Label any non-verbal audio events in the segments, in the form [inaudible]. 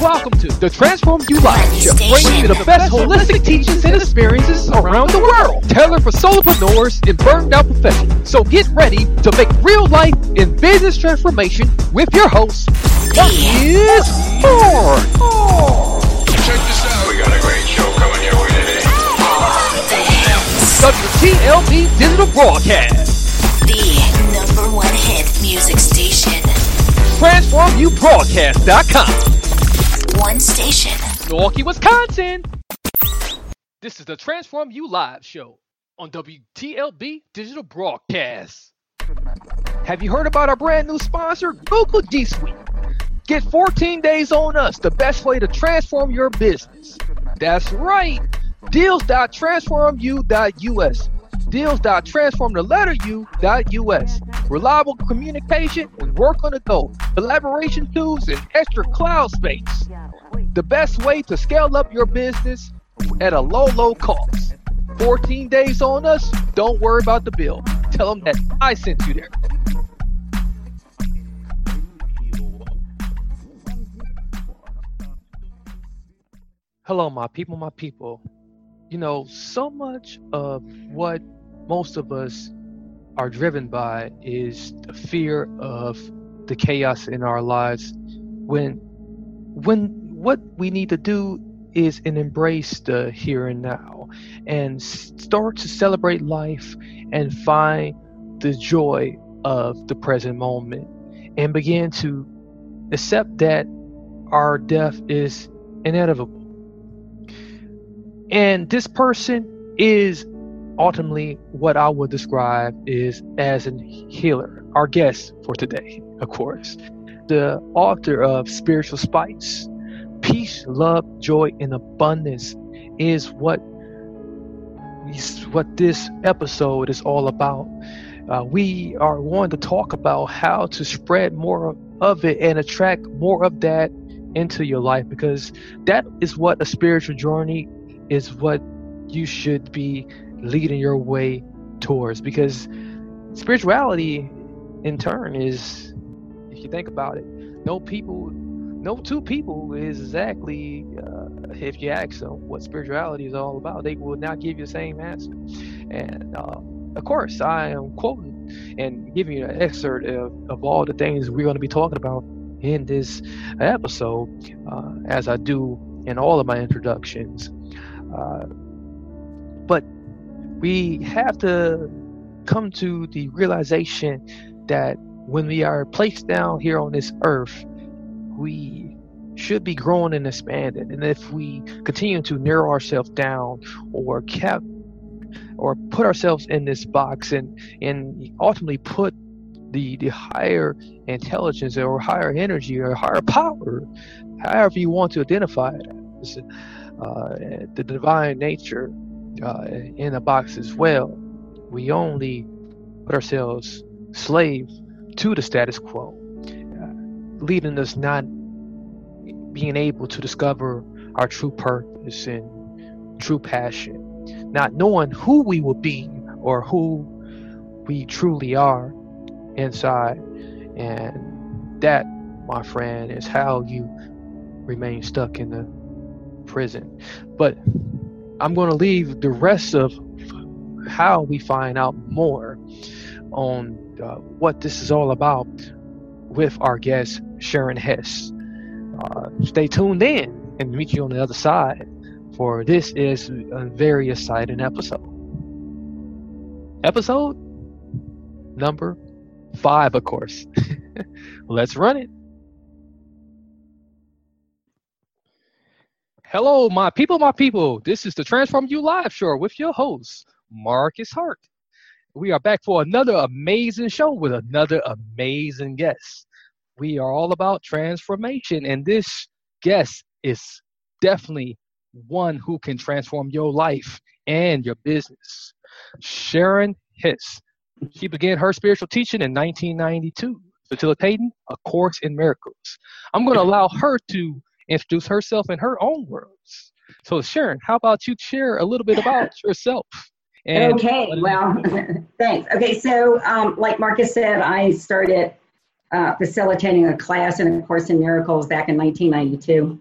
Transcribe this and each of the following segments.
Welcome to the Transform You Live Show, bringing you the best holistic teachings and experiences around the world, tailored for solopreneurs and burned out professionals. So get ready to make real life and business transformation with your host, Marcus Ford. Check this out. We got a great show coming your way today. WTLB Digital Broadcast, The number one hit music station. TransformYouBroadcast.com, One station. Milwaukee, Wisconsin. This is the Transform You Live Show on WTLB Digital Broadcast. Have you heard about our brand new sponsor, Google G Suite? Get 14 days on us, the best way to transform your business. That's right. Deals.transformu.us. Deals.transform the letter U.us. Reliable communication and work on the go. Collaboration tools and extra cloud space. The best way to scale up your business at a low, low cost. 14 days on us, don't worry about the bill. Tell them that I sent you there. Hello, my people, my people. You know, so much of what most of us are driven by is the fear of the chaos in our lives when when what we need to do is and embrace the here and now and start to celebrate life and find the joy of the present moment and begin to accept that our death is inevitable. And this person is ultimately what I would describe is as an healer. Our guest for today, of course, the author of Spiritual Spice, Peace, Love, Joy, and Abundance is what is what this episode is all about. Uh, we are going to talk about how to spread more of it and attract more of that into your life because that is what a spiritual journey is what you should be leading your way towards because spirituality in turn is if you think about it no people no two people is exactly uh, if you ask them what spirituality is all about they will not give you the same answer. And uh, of course i am quoting and giving you an excerpt of, of all the things we're going to be talking about in this episode uh, as i do in all of my introductions. Uh, but we have to come to the realization that when we are placed down here on this earth, we should be growing and expanding. And if we continue to narrow ourselves down or cap or put ourselves in this box and and ultimately put the the higher intelligence or higher energy or higher power, however you want to identify it as, uh, the divine nature uh, in a box as well. We only put ourselves slave to the status quo, uh, leading us not being able to discover our true purpose and true passion, not knowing who we will be or who we truly are inside. And that, my friend, is how you remain stuck in the prison. But I'm going to leave the rest of how we find out more on uh, what this is all about with our guest, Sharon Hess. Uh, stay tuned in and meet you on the other side, for this is a very exciting episode. Episode number five, of course. [laughs] Let's run it. Hello, my people, my people. This is the Transform You Live Show with your host, Marcus Hart. We are back for another amazing show with another amazing guest. we are all about transformation, and this guest is definitely one who can transform your life and your business. Sharon Hess. She began her spiritual teaching in 1992, facilitating a course in miracles. I'm going to allow her to introduce herself in her own words. So, Sharon, how about you share a little bit about [laughs] yourself? And okay, well, [laughs] thanks. Okay, so um, like Marcus said, I started uh, facilitating a class in A Course in Miracles back in 1992.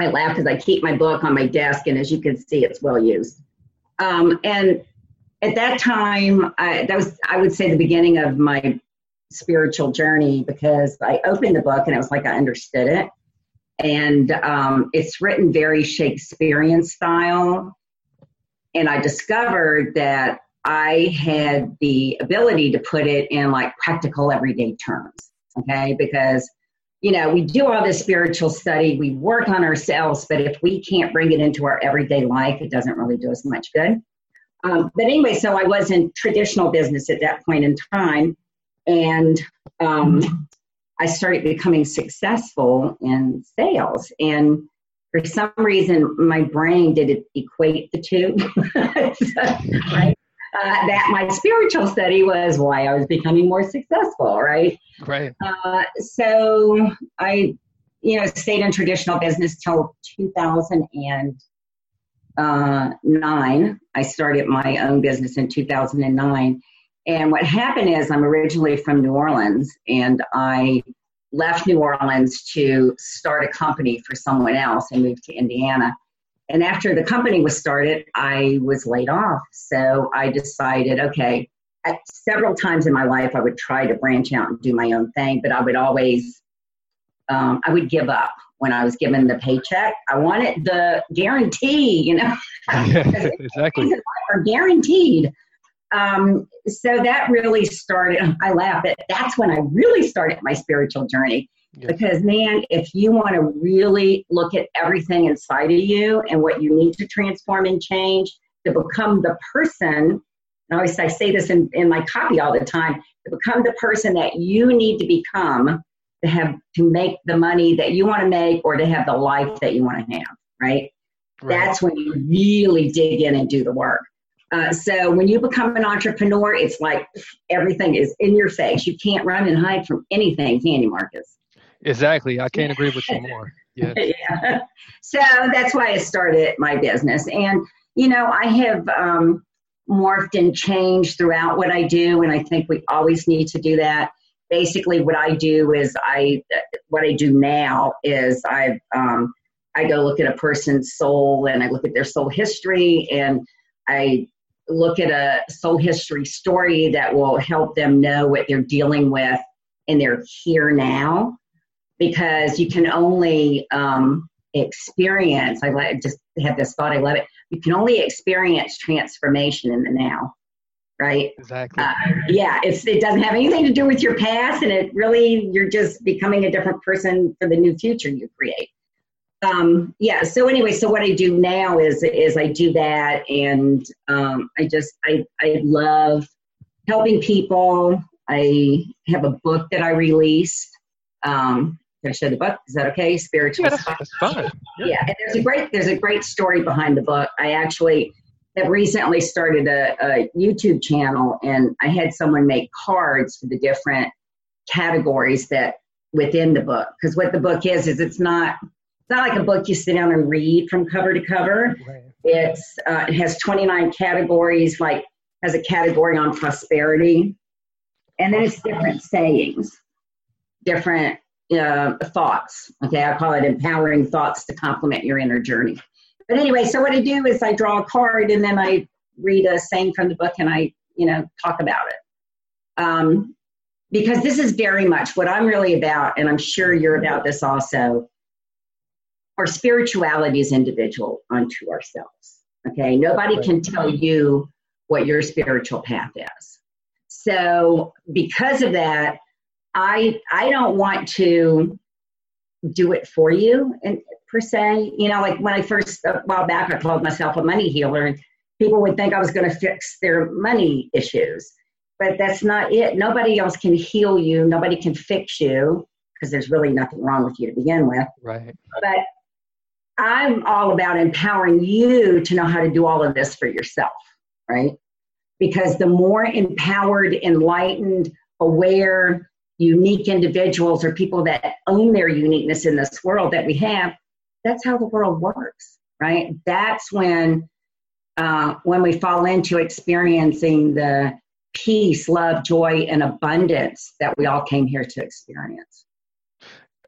I laugh because I keep my book on my desk, and as you can see, it's well used. Um, and at that time, I, that was, I would say, the beginning of my spiritual journey because I opened the book and it was like I understood it. And um, it's written very Shakespearean style. And I discovered that I had the ability to put it in like practical everyday terms. Okay. Because, you know, we do all this spiritual study, we work on ourselves, but if we can't bring it into our everyday life, it doesn't really do us much good. Um, but anyway, so I was in traditional business at that point in time. And um, I started becoming successful in sales. And for some reason, my brain didn't equate the two. [laughs] so, right? Uh, that my spiritual study was why I was becoming more successful, right? Right. Uh, so I, you know, stayed in traditional business till 2009. Uh, I started my own business in 2009. And what happened is, I'm originally from New Orleans, and I left New Orleans to start a company for someone else and moved to Indiana. And after the company was started, I was laid off. So I decided, okay, at several times in my life, I would try to branch out and do my own thing, but I would always, um, I would give up when I was given the paycheck. I wanted the guarantee, you know. [laughs] [laughs] exactly. Are guaranteed. Um, so that really started. [laughs] I laugh, but that's when I really started my spiritual journey because, man, if you want to really look at everything inside of you and what you need to transform and change to become the person, and I always I say this in, in my copy all the time, to become the person that you need to become to have to make the money that you want to make or to have the life that you want to have, right? right. That's when you really dig in and do the work. Uh, so when you become an entrepreneur, it's like everything is in your face. You can't run and hide from anything, can you, Marcus? Exactly. I can't agree with you [laughs] more. Yeah. [laughs] yeah. So that's why I started my business. And, you know, I have um, morphed and changed throughout what I do. And I think we always need to do that. Basically, what I do is I, what I do now is I, um, I go look at a person's soul and I look at their soul history and I look at a soul history story that will help them know what they're dealing with in their here now. Because you can only um, experience i just have this thought i love it. You can only experience transformation in the now right? Exactly. Uh, yeah it's, it doesn't have anything to do with your past and it really you're just becoming a different person for the new future you create um, yeah so anyway so what i do now is is i do that and um, i just i i love helping people i have a book that i released um, can I show the book? Is that okay? Spiritual. Yeah, that's, that's fine. Yeah. yeah, and there's a great there's a great story behind the book. I actually have recently started a, a YouTube channel, and I had someone make cards for the different categories that within the book. Because what the book is is it's not it's not like a book you sit down and read from cover to cover. Right. It's uh, it has 29 categories, like has a category on prosperity, and then it's different sayings, different uh, thoughts. Okay, I call it empowering thoughts to complement your inner journey. But anyway, so what I do is I draw a card and then I read a saying from the book and I, you know, talk about it. Um, because this is very much what I'm really about, and I'm sure you're about this also. Our spirituality is individual unto ourselves. Okay, nobody can tell you what your spiritual path is. So, because of that, I I don't want to do it for you and per se. You know, like when I first a while back I called myself a money healer and people would think I was going to fix their money issues. But that's not it. Nobody else can heal you. Nobody can fix you because there's really nothing wrong with you to begin with. Right. But I'm all about empowering you to know how to do all of this for yourself, right? Because the more empowered, enlightened, aware, unique individuals or people that own their uniqueness in this world that we have, that's how the world works, right? That's when uh, when we fall into experiencing the peace, love, joy, and abundance that we all came here to experience.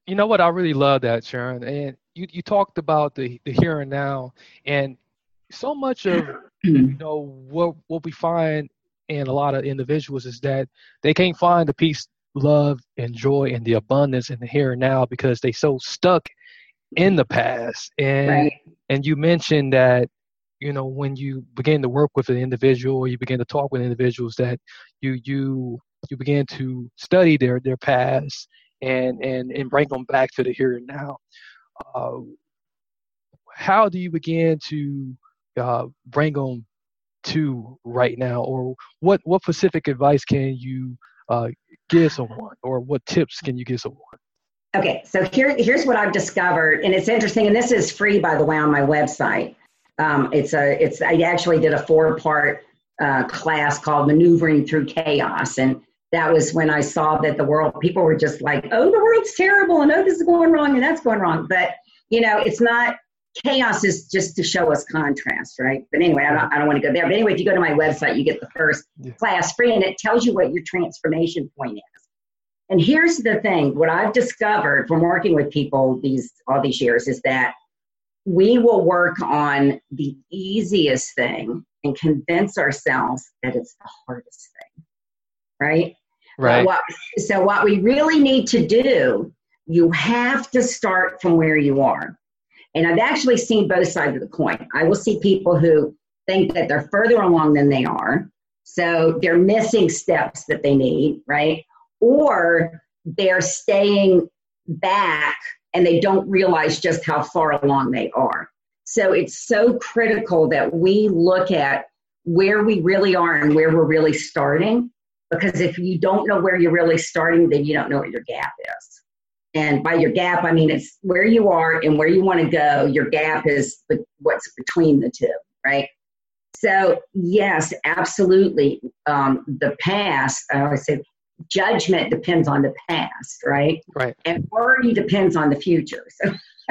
You know what? I really love that, Sharon. And you, you talked about the, the here and now, and so much of [clears throat] you know what what we find in a lot of individuals is that they can't find the peace, love, and joy and the abundance in the here and now because they so stuck in the past. And Right. and you mentioned that you know when you begin to work with an individual or you begin to talk with individuals that you you you begin to study their their past and and and bring them back to the here and now uh, how do you begin to uh, bring them to right now or what what specific advice can you uh, give someone or what tips can you give someone Okay, so here, here's what I've discovered, and it's interesting. And this is free, by the way, on my website. Um, it's a, it's. I actually did a four-part uh, class called "Maneuvering Through Chaos," and that was when I saw that the world, people were just like, "Oh, the world's terrible," and "Oh, this is going wrong," and that's going wrong. But you know, it's not. Chaos is just to show us contrast, right? But anyway, I don't, I don't want to go there. But anyway, if you go to my website, you get the first Yeah. class free, and it tells you what your transformation point is. And here's the thing: what I've discovered from working with people these all these years is that we will work on the easiest thing and convince ourselves that it's the hardest thing, right? Right What, so what we really need to do, you have to start from where you are. And I've actually seen both sides of the coin. I will see people who think that they're further along than they are. So they're missing steps that they need, right? Or they're staying back and they don't realize just how far along they are. So it's so critical that we look at where we really are and where we're really starting. Because if you don't know where you're really starting, then you don't know what your gap is. And by your gap, I mean it's where you are and where you want to go. Your gap is what's between the two, right? So, yes, absolutely. Um, the past, I always say, judgment depends on the past, right? right And worry depends on the future. So, [laughs]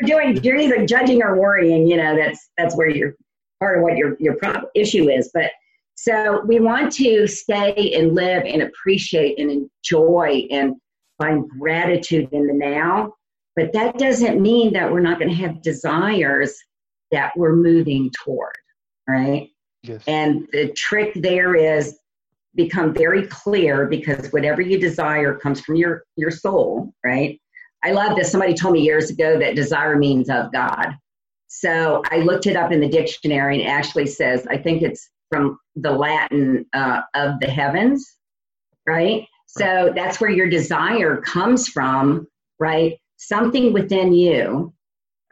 you're doing, you're either judging or worrying. You know, that's that's where your part of what your your problem issue is. But so we want to stay and live and appreciate and enjoy and find gratitude in the now. But that doesn't mean that we're not going to have desires that we're moving toward, right? yes And the trick there is become very clear because whatever you desire comes from your your soul, right? I love this. Somebody told me years ago that desire means of God. So I looked it up in the dictionary and it actually says, I think it's from the Latin uh, of the heavens, right? So that's where your desire comes from, right? Something within you,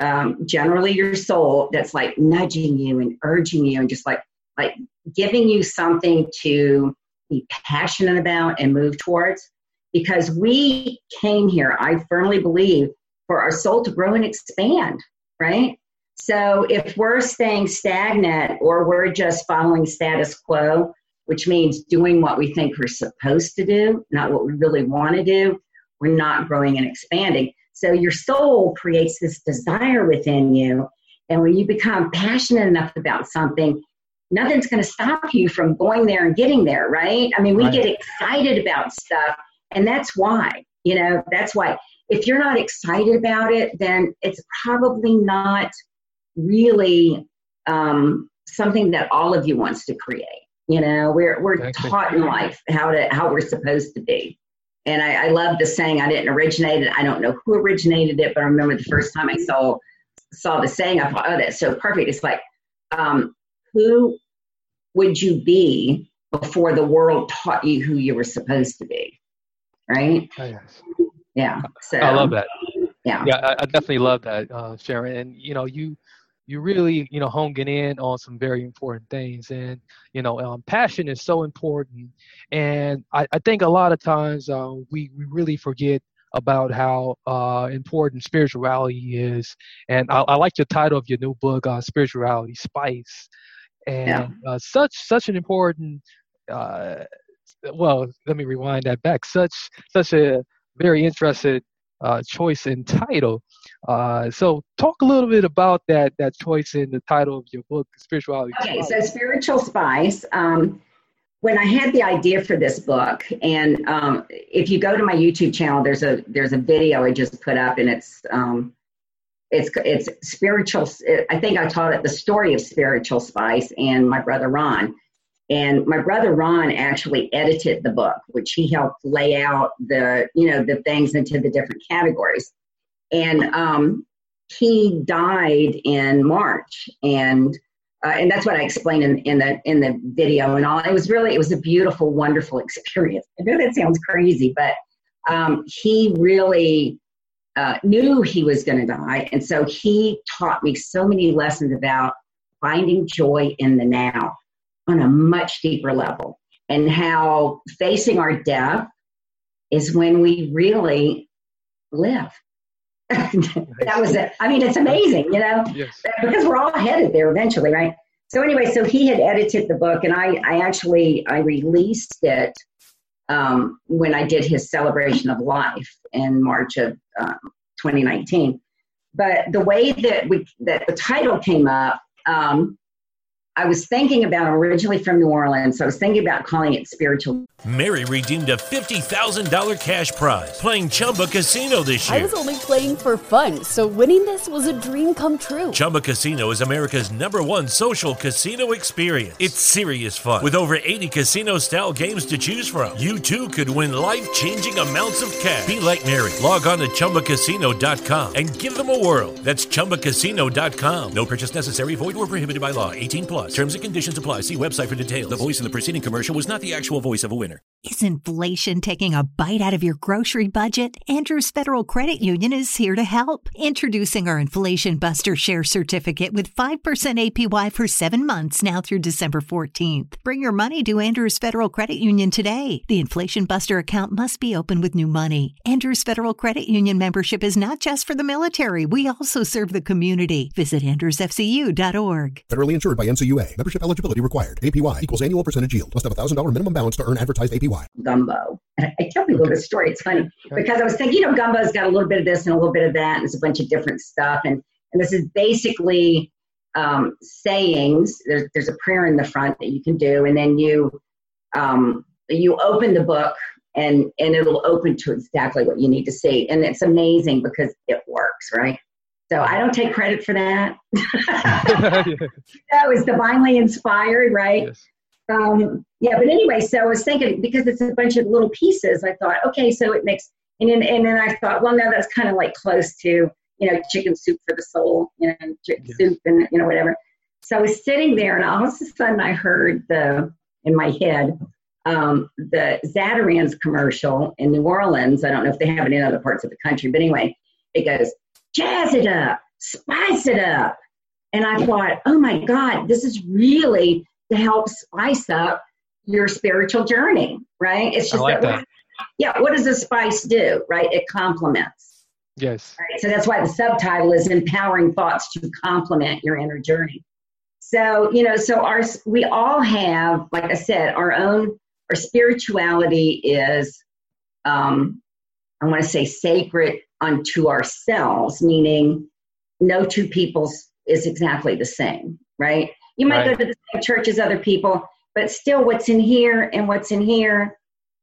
um, generally your soul, that's like nudging you and urging you and just like like giving you something to be passionate about and move towards because we came here i firmly believe for our soul to grow and expand right so if we're staying stagnant or we're just following status quo which means doing what we think we're supposed to do not what we really want to do we're not growing and expanding so your soul creates this desire within you and when you become passionate enough about something nothing's going to stop you from going there and getting there, right? I mean, we Right. get excited about stuff, and that's why, you know, that's why. If you're not excited about it, then it's probably not really um, something that all of you wants to create. You know, we're we're Exactly. taught in life how to how we're supposed to be. And I, I love the saying. I didn't originate it. I don't know who originated it, but I remember the first time I saw saw the saying. I thought, oh, that's so perfect. It's like, um, who would you be before the world taught you who you were supposed to be? Right? Oh, yes. Yeah. So i love that Yeah. yeah I, I definitely love that uh, sharon and you know you you really you know honing in on some very important things. And you know um, passion is so important. And I, I think a lot of times uh, we, we really forget about how uh, important spirituality is. And I, I, like the title of your new book uh, spirituality spice. And yeah. Uh, such such an important uh, well let me rewind that back. Such such a very interested uh, choice and title. Uh, so, talk a little bit about that that choice in the title of your book, Spirituality. Okay, so Spiritual Spice. Um, when I had the idea for this book, and um, if you go to my YouTube channel, there's a there's a video I just put up, and it's um, it's it's spiritual. I think I taught it the story of spiritual spice, and my brother Ron. And my brother Ron actually edited the book, which he helped lay out the, you know, the things into the different categories. And um, he died in March, and uh, and that's what I explained in, in the in the video and all. It was really it was a beautiful, wonderful experience. I know that sounds crazy, but um, he really uh, knew he was going to die, and so he taught me so many lessons about finding joy in the now on a much deeper level and how facing our death is when we really live. [laughs] that was it. I mean, it's amazing, you know, yes. because we're all headed there eventually, right? So anyway, so he had edited the book, and I, I actually I released it um, when I did his celebration of life in March of um, 2019. But the way that we that the title came up, um, I was thinking about originally from New Orleans, so I was thinking about calling it spiritual. Mary redeemed a $50,000 cash prize playing Chumba Casino this year. I was only playing for fun, so winning this was a dream come true. Chumba Casino is America's number one social casino experience. It's serious fun. With over 80 casino style games to choose from, you too could win life changing amounts of cash. Be like Mary. Log on to chumbacasino.com and give them a whirl. That's chumbacasino.com. No purchase necessary, void, or prohibited by law. 18 plus. Terms and conditions apply. See website for details. The voice in the preceding commercial was not the actual voice of a winner. Is inflation taking a bite out of your grocery budget? Andrews Federal Credit Union is here to help. Introducing our Inflation Buster Share Certificate with 5% APY for seven months now through December 14th. Bring your money to Andrews Federal Credit Union today. The Inflation Buster account must be open with new money. Andrews Federal Credit Union membership is not just for the military. We also serve the community. Visit andrewsfcu.org. Federally insured by NCUA. Membership eligibility required. APY equals annual percentage yield. Must have a $1,000 minimum balance to earn advertised APY. Gumbo. And I tell people this story. It's funny because I was thinking, you know, gumbo's got a little bit of this and a little bit of that, and it's a bunch of different stuff. And, and this is basically um, sayings. There's, there's a prayer in the front that you can do, and then you um, you open the book and and it'll open to exactly what you need to see and it's amazing because it works right so I don't take credit for that. [laughs] [laughs] that was divinely inspired, right? Yes. Um, yeah, but anyway, so I was thinking because it's a bunch of little pieces, I thought, okay, so it makes, and then, and then I thought, well, no, that's kind of like close to, you know, chicken soup for the soul, you know, chicken yes. soup and, you know, whatever. So I was sitting there and all of a sudden I heard the, in my head, um, the Zatarain's commercial in New Orleans. I don't know if they have it in other parts of the country, but anyway, it goes, jazz it up, spice it up. And I thought, oh my God, this is really to help spice up your spiritual journey, right? It's just like that, that. yeah, what does a spice do, right? It complements. Yes. Right? So that's why the subtitle is empowering thoughts to complement your inner journey. So, you know, so our we all have, like I said, our own our spirituality is um I want to say sacred unto ourselves, meaning no two people's is exactly the same, right? You might right. go to the same church as other people, but still what's in here and what's in here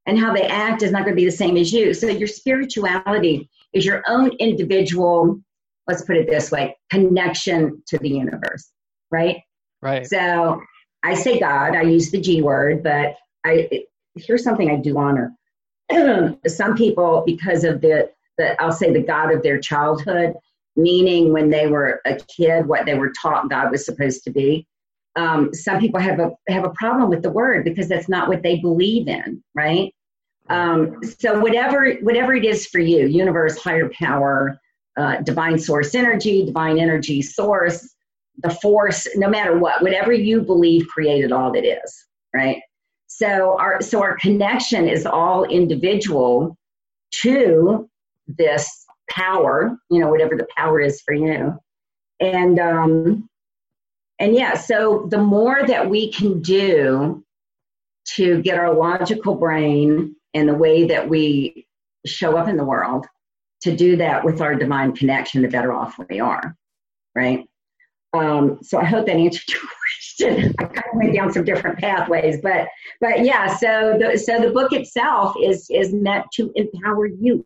and how they act is not going to be the same as you. So your spirituality is your own individual, let's put it this way, connection to the universe, right? Right. So I say God, I use the G word, but I here's something I do honor. [clears throat] Some people, because of the the I'll say the God of their childhood, meaning when they were a kid, what they were taught God was supposed to be. Um, some people have a have a problem with the word because that's not what they believe in, right? Um, so whatever whatever it is for you, universe, higher power, uh, divine source energy, divine energy source, the force, no matter what, whatever you believe created all that is, right? So our so our connection is all individual to this power, you know, whatever the power is for you. And um and yeah, so the more that we can do to get our logical brain and the way that we show up in the world to do that with our divine connection, the better off we are, right? Um, so I hope that answered your [laughs] question. I kind of went down some different pathways, but but yeah. So the so the book itself is is meant to empower you,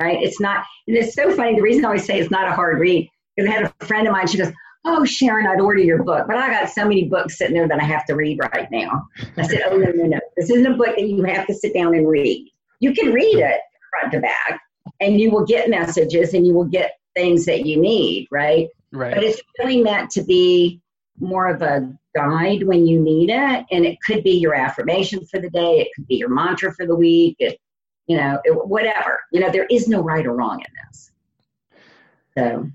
right? It's not, and it's so funny. The reason I always say it's not a hard read because I had a friend of mine. She goes, "Oh, Sharon, I'd order your book, but I got so many books sitting there that I have to read right now." I said, "Oh no, no, no! This isn't a book that you have to sit down and read. You can read it front to back, and you will get messages and you will get things that you need, right? Right. But it's really meant to be more of a guide when you need it, and it could be your affirmation for the day. It could be your mantra for the week. It, you know, it, whatever. You know, there is no right or wrong in this. So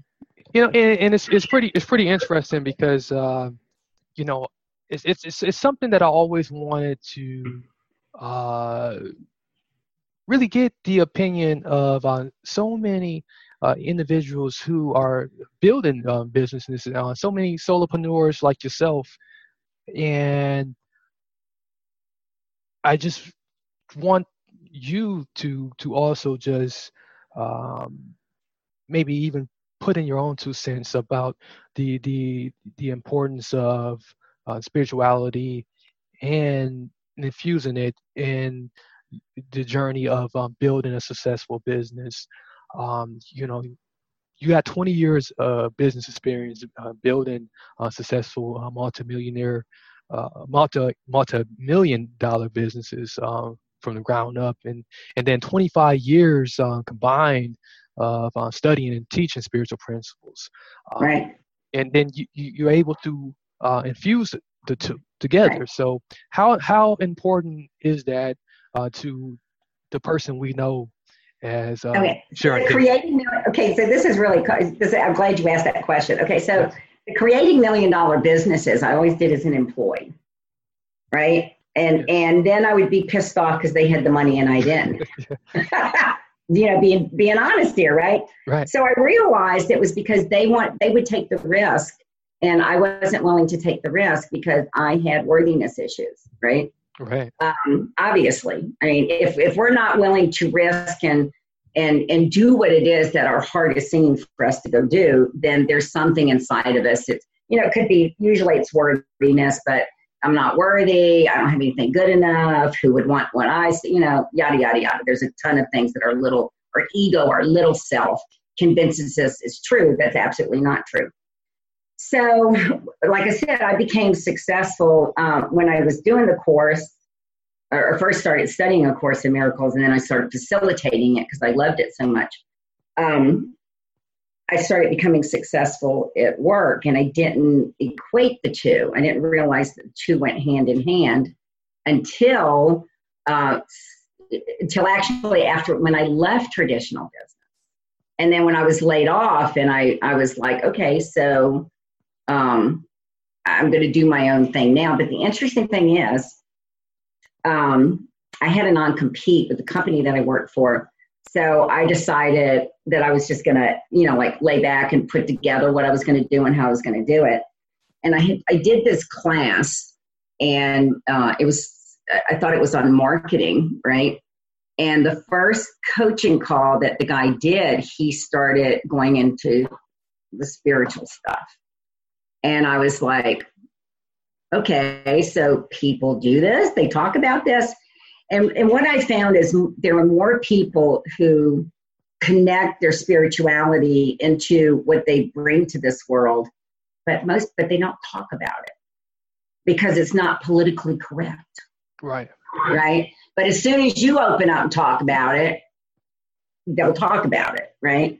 you know, and, and it's it's pretty it's pretty interesting because uh, you know it's, it's it's it's something that I always wanted to uh, really get the opinion of uh, so many uh, individuals who are building um, businesses, uh, so many solopreneurs like yourself, and I just want you to to also just um, maybe even put in your own two cents about the the the importance of uh, spirituality and infusing it in the journey of um, building a successful business. Um, you know, you got 20 years of business experience uh, building uh, successful uh, multimillionaire, uh, multi multi-million dollar businesses um, from the ground up, and and then 25 years uh, combined of uh, studying and teaching spiritual principles. Um, right. And then you, you, are able to uh, infuse the two together. Right. So how how important is that uh, to the person we know as uh, okay. Sharon? So creating okay, so this is really this, I'm glad you asked that question. Okay, so creating million dollar businesses, I always did as an employee, right? And and then I would be pissed off because they had the money and I didn't. [laughs] [laughs] [laughs] you know, being being honest here, right? Right. So I realized it was because they want they would take the risk, and I wasn't willing to take the risk because I had worthiness issues, right? Right. Um, obviously, I mean, if if we're not willing to risk and and and do what it is that our heart is singing for us to go do, then there's something inside of us. It's you know, it could be usually it's worthiness, but I'm not worthy. I don't have anything good enough. Who would want what I, see? you know, yada, yada, yada. There's a ton of things that our little, our ego, our little self convinces us is true. That's absolutely not true. So, like I said, I became successful um, when I was doing the course, or first started studying A Course in Miracles, and then I started facilitating it because I loved it so much. Um, I started becoming successful at work and I didn't equate the two. I didn't realize that the two went hand in hand until uh, until actually after when I left traditional business. And then when I was laid off and I, I was like, okay, so um, I'm going to do my own thing now. But the interesting thing is, um, I had a non compete with the company that I worked for so I decided that I was just going to, you know, like lay back and put together what I was going to do and how I was going to do it. And I, had, I did this class and uh, it was, I thought it was on marketing, right? And the first coaching call that the guy did, he started going into the spiritual stuff. And I was like, okay, so people do this, they talk about this. And, and what I found is there are more people who connect their spirituality into what they bring to this world, but most, but they don't talk about it because it's not politically correct. Right. Right. But as soon as you open up and talk about it, they'll talk about it. Right.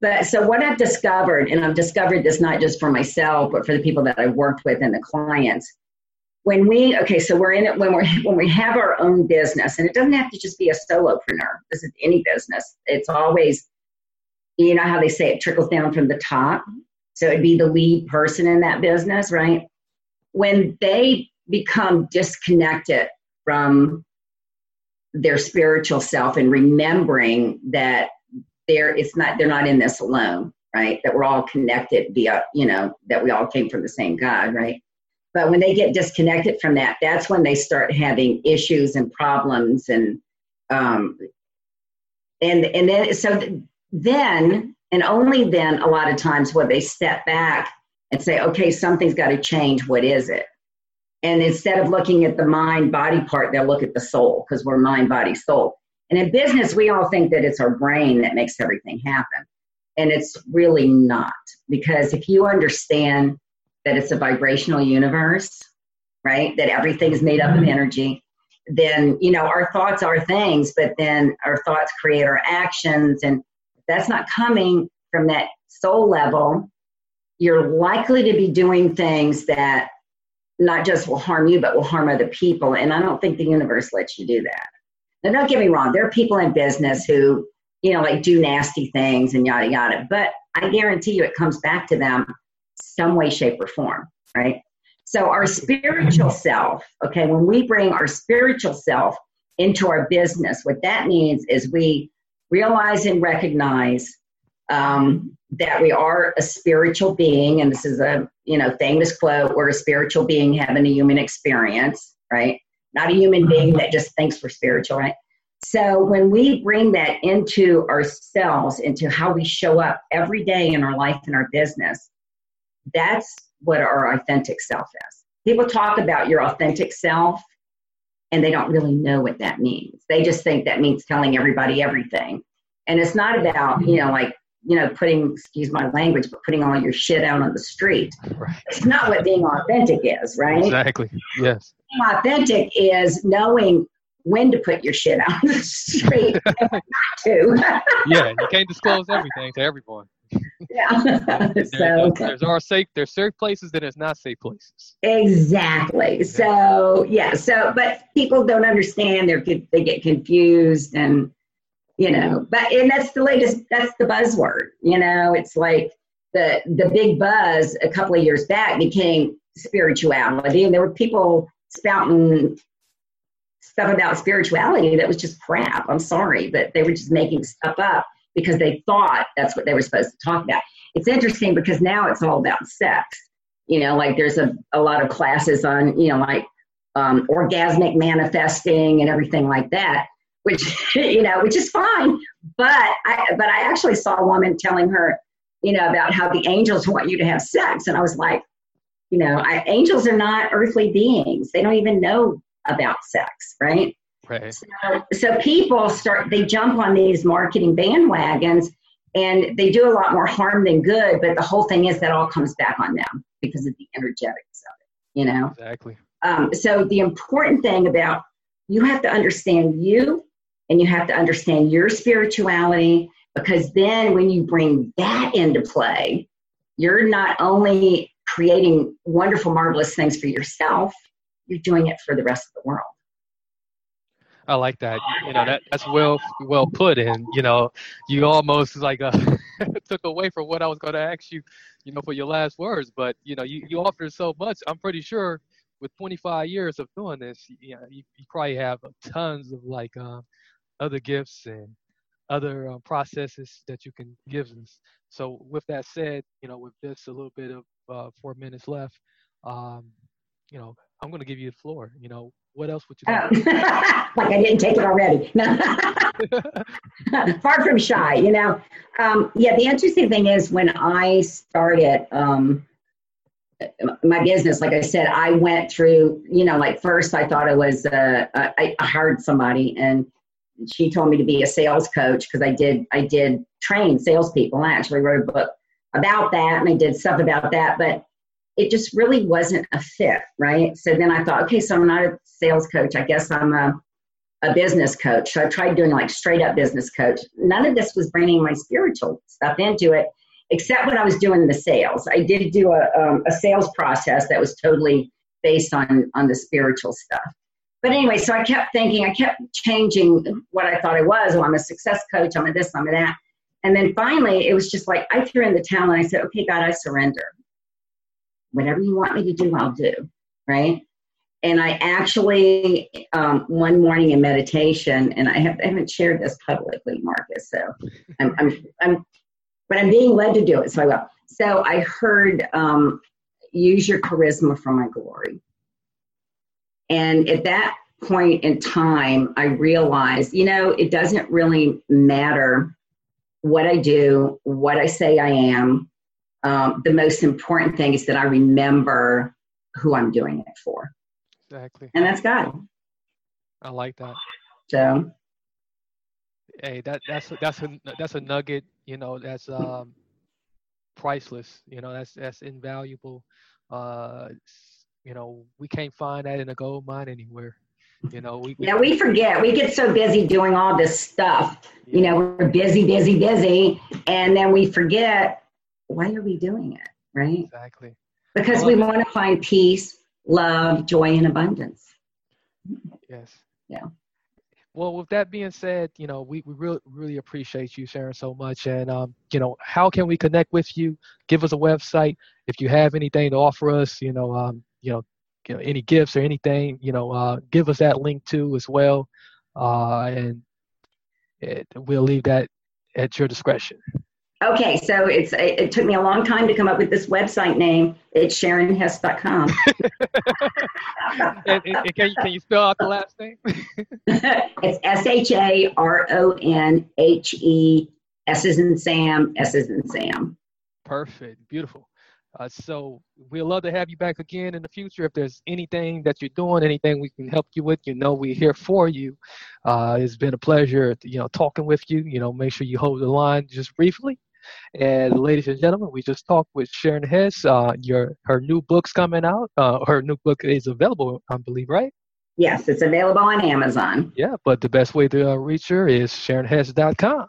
But so what I've discovered, and I've discovered this not just for myself, but for the people that I've worked with and the clients, when we okay so we're in it when we're [laughs] when we have our own business and it doesn't have to just be a solopreneur. This is any business. It's always you know how they say it trickles down from the top? So it'd be the lead person in that business, right? When they become disconnected from their spiritual self and remembering that they're it's not they're not in this alone right? That we're all connected via you know that we all came from the same god right but when they get disconnected from that that's when they start having issues and problems and um and and then so then and only then a lot of times when they step back and say okay something's got to change what is it and instead of looking at the mind body part, they'll look at the soul because we're mind, body, soul. And in business, we all think that it's our brain that makes everything happen. And it's really not. Because if you understand that it's a vibrational universe, right, that everything is made up of mm-hmm. energy, then, you know, our thoughts are things, but then our thoughts create our actions. And that's not coming from that soul level. You're likely to be doing things that not just will harm you, but will harm other people. And I don't think the universe lets you do that. Now, don't get me wrong, there are people in business who, you know, like do nasty things and yada yada, but I guarantee you it comes back to them some way, shape, or form, right? So, our spiritual self, okay, when we bring our spiritual self into our business, what that means is we realize and recognize um, that we are a spiritual being, and this is a you know famous quote: "We're a spiritual being having a human experience." Right? Not a human being that just thinks we're spiritual, right? So when we bring that into ourselves, into how we show up every day in our life and our business, that's what our authentic self is. People talk about your authentic self, and they don't really know what that means. They just think that means telling everybody everything. And it's not about, you know, like you know, putting, excuse my language, but putting all your shit out on the street. Right. It's not what being authentic is, right? Exactly. Yes. Being authentic is knowing when to put your shit out on the street and not to. yeah, you can't disclose everything to everyone. Yeah. [laughs] so there's our safe there's safe places that there's not safe places. Exactly. So yeah. So but people don't understand. They're they get confused and you know but and that's the latest that's the buzzword you know it's like the the big buzz a couple of years back became spirituality and there were people spouting stuff about spirituality that was just crap i'm sorry but they were just making stuff up because they thought that's what they were supposed to talk about it's interesting because now it's all about sex you know like there's a, a lot of classes on you know like um, orgasmic manifesting and everything like that which [laughs] you know, which is fine. But I but I actually saw a woman telling her, you know, about how the angels want you to have sex, and I was like, you know, I, angels are not earthly beings. They don't even know about sex, right? Right. So, so people start they jump on these marketing bandwagons and they do a lot more harm than good but the whole thing is that all comes back on them because of the energetics of it you know exactly um, so the important thing about you have to understand you and you have to understand your spirituality because then when you bring that into play, you're not only creating wonderful, marvelous things for yourself, you're doing it for the rest of the world. I like that. You know, that that's well well put. And you know, you almost like uh, [laughs] took away from what I was going to ask you. You know, for your last words. But you know, you you offered so much. I'm pretty sure with 25 years of doing this, you know, you, you probably have tons of like uh, other gifts and other uh, processes that you can give us. So with that said, you know, with this a little bit of uh, four minutes left, um, you know, I'm going to give you the floor. You know, what else would you? Oh. [laughs] like I didn't take it already. No. [laughs] Far from shy, you know. Um, yeah, the interesting thing is when I started um, my business, like I said, I went through, you know, like first I thought it was, uh, I, I hired somebody and she told me to be a sales coach because I did I did train salespeople. I actually wrote a book about that and I did stuff about that, but it just really wasn't a fit, right? So then I thought, okay, so I'm not a sales coach. I guess I'm a a business coach. So I tried doing like straight up business coach. None of this was bringing my spiritual stuff into it, except when I was doing the sales. I did do a, um, a sales process that was totally based on on the spiritual stuff but anyway, so I kept thinking, I kept changing what I thought I was. Oh, I'm a success coach, I'm a this, I'm a that. And then finally, it was just like I threw in the towel and I said, okay, God, I surrender. Whatever you want me to do, I'll do. Right. And I actually, um, one morning in meditation, and I, have, I haven't shared this publicly, Marcus, so I'm, I'm, I'm, but I'm being led to do it, so I will. So I heard, um, use your charisma for my glory. And at that point in time, I realized, you know, it doesn't really matter what I do, what I say I am. Um, the most important thing is that I remember who I'm doing it for. Exactly. And that's God. I like that. So, hey, that that's a, that's a that's a nugget. You know, that's um, priceless. You know, that's that's invaluable. Uh, you know, we can't find that in a gold mine anywhere. You know, we yeah, we forget. We get so busy doing all this stuff. You know, we're busy, busy, busy, and then we forget why are we doing it, right? Exactly. Because we want to find peace, love, joy, and abundance. Yes. Yeah. Well, with that being said, you know, we, we really really appreciate you sharing so much. And um, you know, how can we connect with you? Give us a website. If you have anything to offer us, you know, um, you know, you know, any gifts or anything, you know, uh, give us that link too as well. Uh, and it, we'll leave that at your discretion. Okay, so it's it, it, took me a long time to come up with this website name. It's SharonHess.com. and, and can, you, can you spell out the last name? [laughs] it's S H A R O N H E S is in Sam, S is in Sam. Perfect, beautiful. Uh, so we'd love to have you back again in the future. If there's anything that you're doing, anything we can help you with, you know we're here for you. Uh, it's been a pleasure, you know, talking with you. You know, make sure you hold the line just briefly. And ladies and gentlemen, we just talked with Sharon Hess. Uh, your her new book's coming out. Uh, her new book is available, I believe, right? Yes, it's available on Amazon. Yeah, but the best way to uh, reach her is SharonHess.com.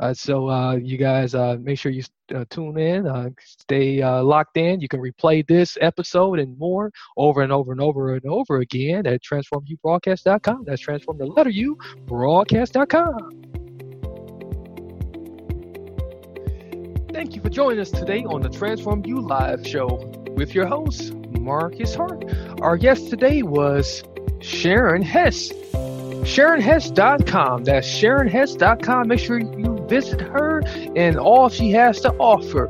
Uh, so uh, you guys uh, make sure you uh, tune in, uh, stay uh, locked in. You can replay this episode and more over and over and over and over again at transformubroadcast.com. That's transform the letter U broadcast.com. Thank you for joining us today on the Transform You Live show with your host, Marcus Hart. Our guest today was Sharon Hess. SharonHess.com. That's SharonHess.com. Make sure you visit her and all she has to offer.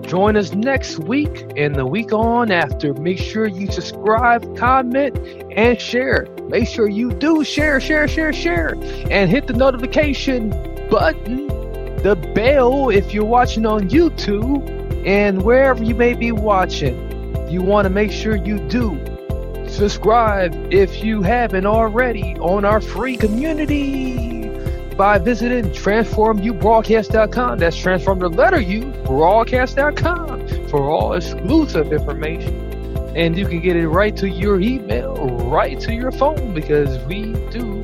Join us next week and the week on after. Make sure you subscribe, comment, and share. Make sure you do share, share, share, share, and hit the notification button the bell if you're watching on YouTube and wherever you may be watching. You want to make sure you do. Subscribe if you haven't already on our free community by visiting transformubroadcast.com. That's transform the letter U broadcast.com for all exclusive information. And you can get it right to your email, right to your phone because we do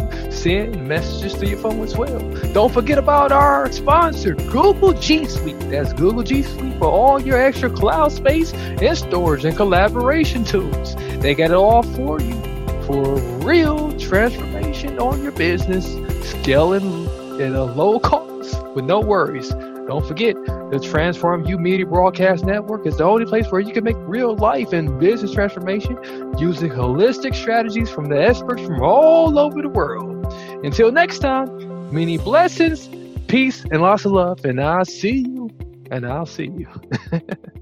send messages to your phone as well. Don't forget about our sponsor, Google G Suite. That's Google G Suite for all your extra cloud space and storage and collaboration tools. They got it all for you for real transformation on your business, scaling at a low cost with no worries. Don't forget, the Transform You Media Broadcast Network is the only place where you can make real life and business transformation using holistic strategies from the experts from all over the world. Until next time, many blessings, peace, and lots of love. And I'll see you. And I'll see you. [laughs]